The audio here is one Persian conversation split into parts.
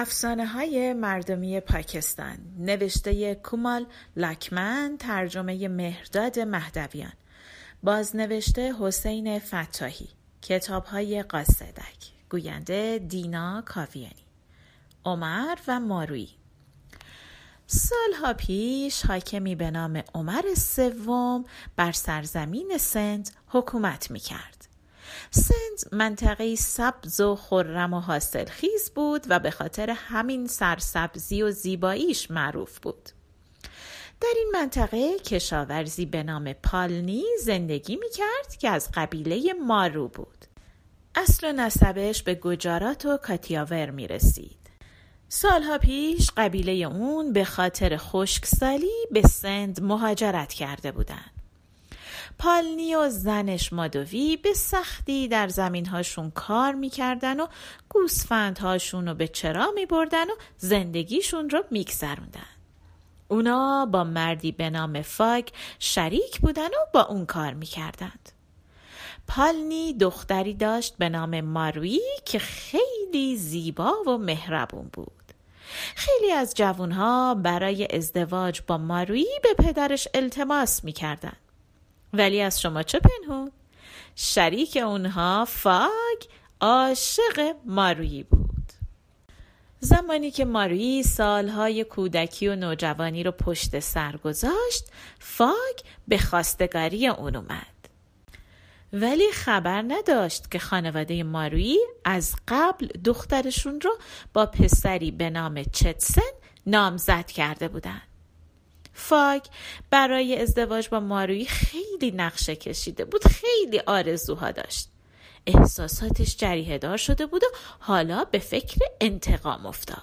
افسانه های مردمی پاکستان. نوشته کومال لاکمن ترجمه مهرداد مهدویان. بازنوشته حسین فتاحی. کتاب های قاصدک. گوینده دینا کاویانی. عمر و ماروی. سالها پیش حاکمی به نام عمر سوم بر سرزمین سند حکومت می کرد. سند منطقه سبز و خرم و حاصل خیز بود و به خاطر همین سرسبزی و زیباییش معروف بود. در این منطقه کشاورزی به نام پالنی زندگی می کرد که از قبیله مارو بود. اصل و نسبش به گجارات و کاتیاور می رسید. سالها پیش قبیله اون به خاطر خشکسالی به سند مهاجرت کرده بودند. پالنی و زنش مادوی به سختی در زمینهاشون کار می‌کردن و گوسفندهاشون رو به چرا میبردن و زندگیشون رو میگذروندن. اونا با مردی به نام فاگ شریک بودن و با اون کار می‌کردند. پالنی دختری داشت به نام ماروی که خیلی زیبا و مهربون بود. خیلی از جوانها برای ازدواج با مارویی به پدرش التماس می‌کردند. ولی از شما چه پنهون؟ شریک اونها فاگ عاشق مارویی بود زمانی که مارویی سالهای کودکی و نوجوانی رو پشت سر گذاشت فاگ به خواستگاری اون اومد ولی خبر نداشت که خانواده مارویی از قبل دخترشون رو با پسری به نام چتسن نامزد کرده بودند. فاگ برای ازدواج با ماروی خیلی نقشه کشیده بود خیلی آرزوها داشت. احساساتش جریه دار شده بود و حالا به فکر انتقام افتاد.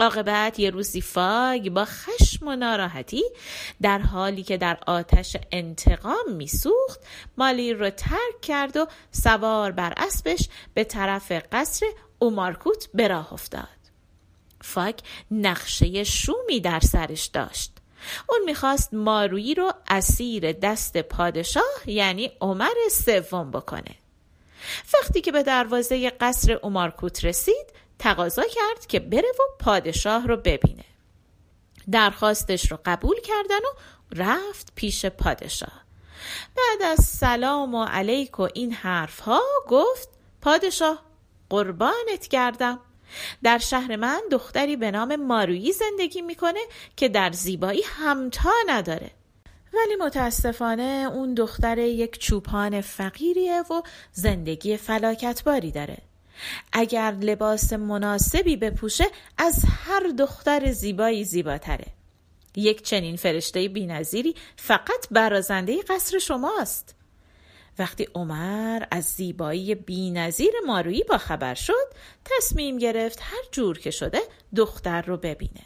عاقبت یه روزی فاگ با خشم و ناراحتی در حالی که در آتش انتقام میسوخت مالی رو ترک کرد و سوار بر اسبش به طرف قصر اومارکوت به راه افتاد. فاگ نقشه شومی در سرش داشت. اون می‌خواست مارویی رو اسیر دست پادشاه یعنی عمر سوم بکنه. وقتی که به دروازه قصر اومارکوت رسید تقاضا کرد که بره و پادشاه رو ببینه. درخواستش رو قبول کردن و رفت پیش پادشاه. بعد از سلام و علیک و این حرف ها گفت پادشاه قربانت کردم در شهر من دختری به نام مارویی زندگی می‌کنه که در زیبایی همتا نداره. ولی متاسفانه اون دختر یک چوپان فقیریه و زندگی فلاکتباری داره. اگر لباس مناسبی بپوشه از هر دختر زیبایی زیباتره. یک چنین فرشته بینظیری فقط برازنده قصر شماست. وقتی عمر از زیبایی بینظیر مارویی با خبر شد تصمیم گرفت هر جور که شده دختر رو ببینه.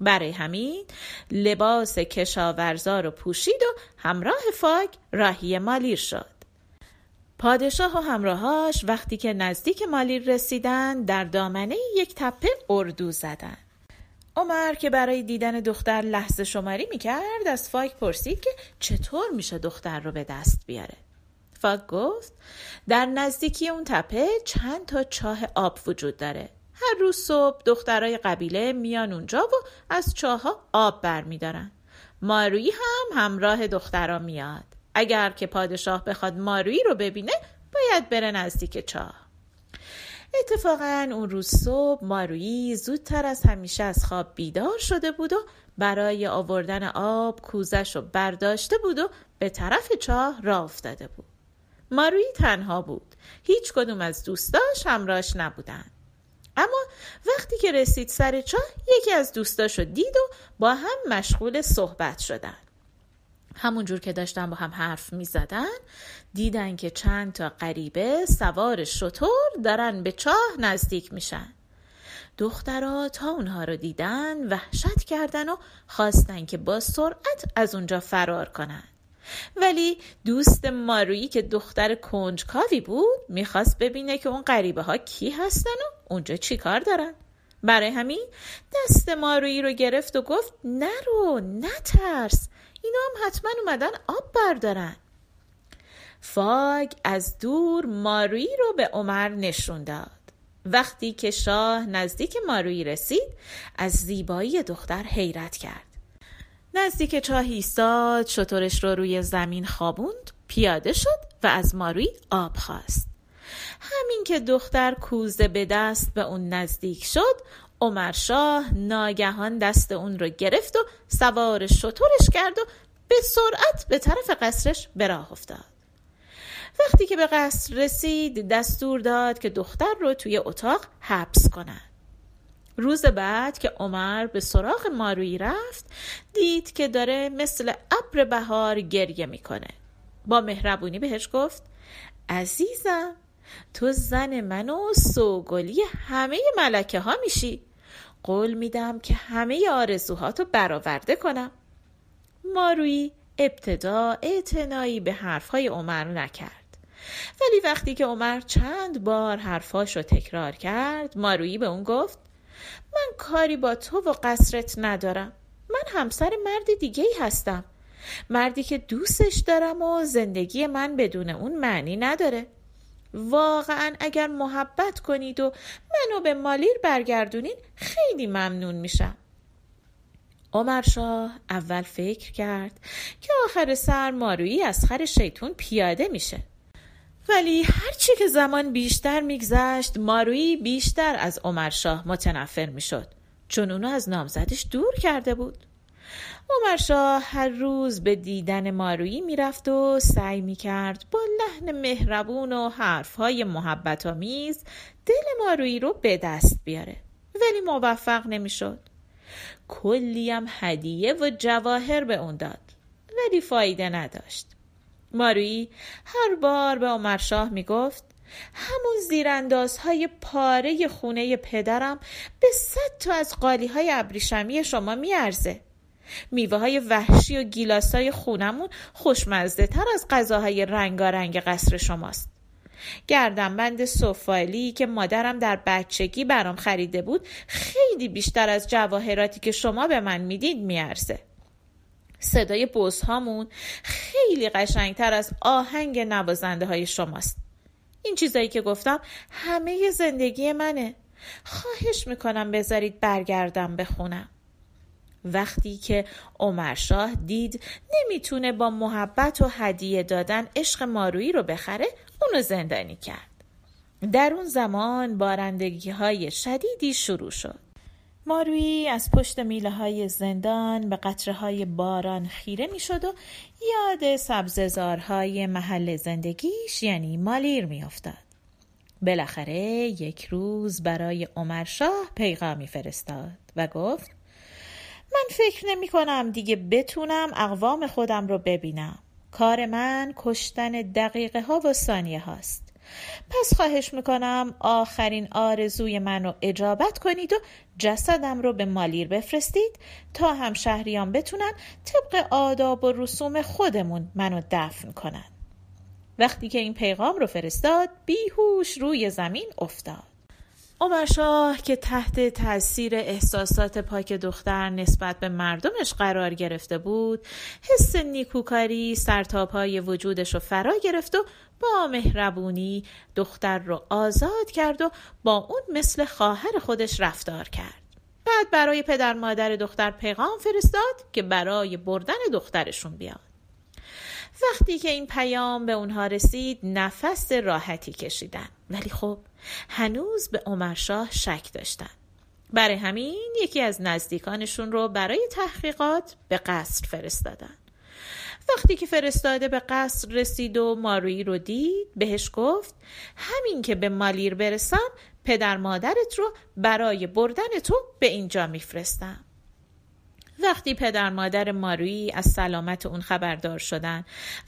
برای همین لباس کشاورزا رو پوشید و همراه فاگ راهی مالیر شد. پادشاه و همراهاش وقتی که نزدیک مالیر رسیدن در دامنه یک تپه اردو زدن. عمر که برای دیدن دختر لحظه شماری می‌کرد از فاگ پرسید که چطور میشه دختر رو به دست بیاره. فاگ گفت در نزدیکی اون تپه چند تا چاه آب وجود داره. هر روز صبح دخترای قبیله میان اونجا و از چاه آب برمیدارن. مارویی هم همراه دخترا میاد. اگر که پادشاه بخواد مارویی رو ببینه باید بره نزدیک چاه. اتفاقا اون روز صبح مارویی زودتر از همیشه از خواب بیدار شده بود و برای آوردن آب کوزش رو برداشته بود و به طرف چاه راه افتاده بود. ماروی تنها بود. هیچ کدوم از دوستاش همراهش نبودن. اما وقتی که رسید سر چاه یکی از دوستاشو دید و با هم مشغول صحبت شدن. همونجور که داشتن با هم حرف می زدن دیدن که چند تا غریبه سوار شطور دارن به چاه نزدیک میشن. دخترها تا اونها رو دیدن وحشت کردن و خواستن که با سرعت از اونجا فرار کنن. ولی دوست مارویی که دختر کنجکاوی بود می‌خواست ببینه که اون غریبه ها کی هستن و اونجا چی کار دارن. برای همین دست مارویی رو گرفت و گفت نرو نترس اینا هم حتما اومدن آب بردارن. فاگ از دور مارویی رو به عمر نشون داد. وقتی که شاه نزدیک مارویی رسید از زیبایی دختر حیرت کرد. نزدیک چاه ایستاد شطورش رو روی زمین خوابوند پیاده شد و از ماروی آب خواست. همین که دختر کوزه به دست به اون نزدیک شد عمر شاه ناگهان دست اون رو گرفت و سوار شطورش کرد و به سرعت به طرف قصرش به راه افتاد. وقتی که به قصر رسید دستور داد که دختر رو توی اتاق حبس کنن روز بعد که عمر به سراغ مارویی رفت دید که داره مثل ابر بهار گریه می‌کنه. با مهربونی بهش گفت عزیزم تو زن من و سوگلی همه ملکه ها میشی. قول میدم که همه آرزوهاتو برآورده کنم. مارویی ابتدا اعتنایی به حرفهای عمر نکرد. ولی وقتی که عمر چند بار حرفاش رو تکرار کرد مارویی به اون گفت من کاری با تو و قصرت ندارم. من همسر مرد دیگه ای هستم. مردی که دوستش دارم و زندگی من بدون اون معنی نداره. واقعا اگر محبت کنید و منو به مالیر برگردونین خیلی ممنون میشم. عمر شاه اول فکر کرد که آخر سر مارویی از خر شیطون پیاده میشه. ولی هرچی که زمان بیشتر میگذشت مارویی بیشتر از عمر شاه متنفر می‌شد. چون اونو از نامزدش دور کرده بود. عمر شاه هر روز به دیدن مارویی می‌رفت و سعی می‌کرد با لحن مهربون و حرفهای محبت آمیز دل مارویی رو به دست بیاره. ولی موفق نمی‌شد. کلیم هدیه و جواهر به اون داد. ولی فایده نداشت. مارویی هر بار به عمر شاه می‌گفت همون زیراندازهای پاره خونه پدرم به صد تا از قالی های ابریشمی شما میارزه. میوه های وحشی و گیلاس های خونمون خوشمزده تر از غذاهای رنگارنگ قصر شماست. گردنبند سفالی که مادرم در بچگی برام خریده بود خیلی بیشتر از جواهراتی که شما به من می‌دید میارزه. صدای هامون خیلی قشنگتر از آهنگ نوازنده های شماست. این چیزایی که گفتم همه زندگی منه. خواهش می‌کنم بذارید برگردم بخونم. وقتی که عمرشاه دید نمی‌تونه با محبت و هدیه دادن عشق مارویی رو بخره اونو زندانی کرد. در اون زمان بارندگی های شدیدی شروع شد. مارویی از پشت میله های زندان به قطره های باران خیره می شد و یاد سبززارهای محل زندگیش یعنی مالیر می افتاد. بالاخره یک روز برای عمرشاه پیغامی فرستاد و گفت من فکر نمی کنم دیگه بتونم اقوام خودم رو ببینم. کار من کشتن دقیقه ها و ثانیه هاست. پس خواهش می‌کنم آخرین آرزوی من رو اجابت کنید و جسدم رو به مالیر بفرستید تا هم شهریان بتونن طبق آداب و رسوم خودمون منو دفن کنن. وقتی که این پیغام رو فرستاد بیهوش روی زمین افتاد. عمرشاه که تحت تاثیر احساسات پاک دختر نسبت به مردمش قرار گرفته بود حس نیکوکاری سرتاپای وجودش رو فرا گرفت و با مهربونی دختر رو آزاد کرد و با اون مثل خواهر خودش رفتار کرد. بعد برای پدر مادر دختر پیغام فرستاد که برای بردن دخترشون بیاد. وقتی که این پیام به اونها رسید نفس راحتی کشیدن. ولی خب هنوز به عمرشاه شک داشتن. برای همین یکی از نزدیکانشون رو برای تحقیقات به قصر فرستادن. وقتی که فرستاده به قصر رسید و مارویی رو دید بهش گفت همین که به مالیر برسم پدر مادرت رو برای بردن تو به اینجا میفرستم. وقتی پدر مادر مارویی از سلامت اون خبردار شدن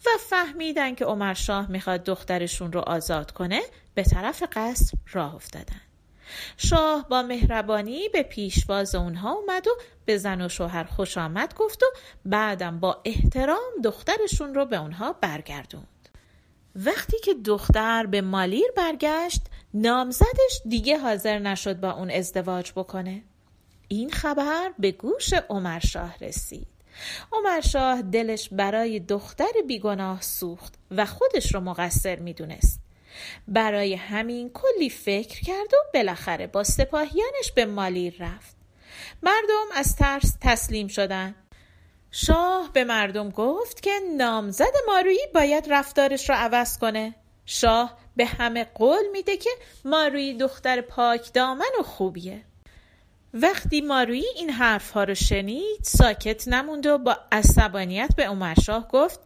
و فهمیدن که عمر شاه می‌خواد دخترشون رو آزاد کنه به طرف قصر راه افتادن. شاه با مهربانی به پیشواز اونها اومد و به زن و شوهر خوش آمد گفت و بعدم با احترام دخترشون رو به اونها برگردوند. وقتی که دختر به مالیر برگشت نامزدش دیگه حاضر نشد با اون ازدواج بکنه. این خبر به گوش عمرشاه رسید. عمرشاه دلش برای دختر بیگناه سوخت و خودش رو مقصر می‌دونست. برای همین کلی فکر کرد و بالاخره با سپاهیانش به مالیر رفت. مردم از ترس تسلیم شدن. شاه به مردم گفت که نامزد مارویی باید رفتارش را عوض کنه. شاه به همه قول میده که مارویی دختر پاک دامن و خوبیه. وقتی مارویی این حرفها رو شنید ساکت نموند و با عصبانیت به عمرشاه گفت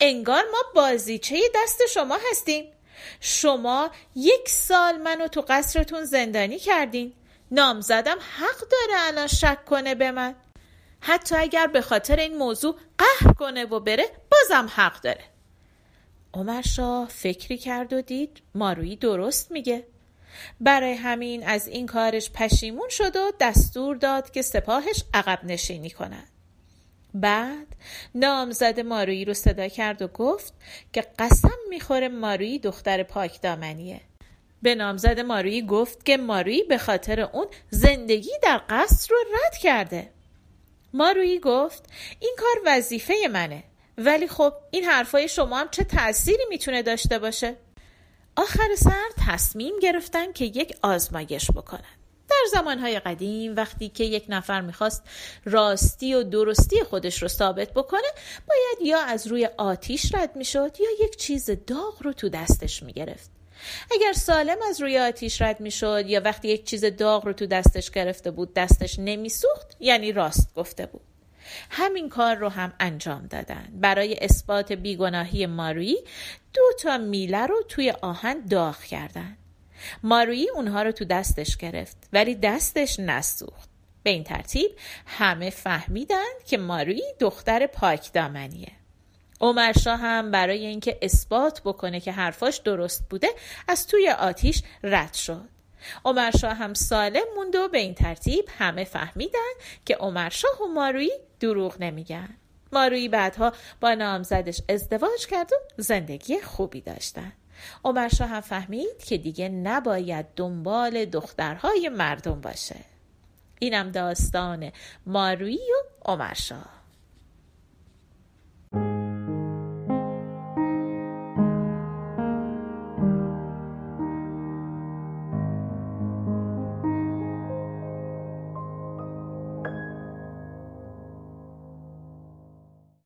انگار ما بازیچه دست شما هستیم. شما یک سال منو تو قصرتون زندانی کردین. نامزدم حق داره الان شک کنه به من. حتی اگر به خاطر این موضوع قهر کنه و بره بازم حق داره. عمر شاه فکری کرد و دید مارویی درست میگه. برای همین از این کارش پشیمون شد و دستور داد که سپاهش عقب نشینی کنند بعد نامزد مارویی رو صدا کرد و گفت که قسم می‌خوره مارویی دختر پاک دامنیه. به نامزد مارویی گفت که مارویی به خاطر اون زندگی در قصر رو رد کرده. مارویی گفت این کار وظیفه منه ولی خب این حرفای شما هم چه تأثیری می‌تونه داشته باشه؟ آخر سر تصمیم گرفتن که یک آزمایش بکنن. در زمانهای قدیم وقتی که یک نفر می‌خواست راستی و درستی خودش رو ثابت بکنه باید یا از روی آتیش رد می‌شد یا یک چیز داغ رو تو دستش می‌گرفت. اگر سالم از روی آتیش رد می‌شد یا وقتی یک چیز داغ رو تو دستش گرفته بود دستش نمیسوخت یعنی راست گفته بود. همین کار رو هم انجام دادن. برای اثبات بیگناهی مارویی دو تا میله رو توی آهن داغ کردن. مارویی اونها رو تو دستش گرفت ولی دستش نسوخت. به این ترتیب همه فهمیدن که مارویی دختر پاک دامنیه. عمرشاه هم برای اینکه اثبات بکنه که حرفاش درست بوده از توی آتیش رد شد. عمرشاه هم سالم موند و به این ترتیب همه فهمیدن که عمرشاه و مارویی دروغ نمیگن. مارویی بعدها با نامزدش ازدواج کرد و زندگی خوبی داشتن. عمرشاه هم فهمید که دیگه نباید دنبال دخترهای مردم باشه. اینم داستان مارویی و عمرشاه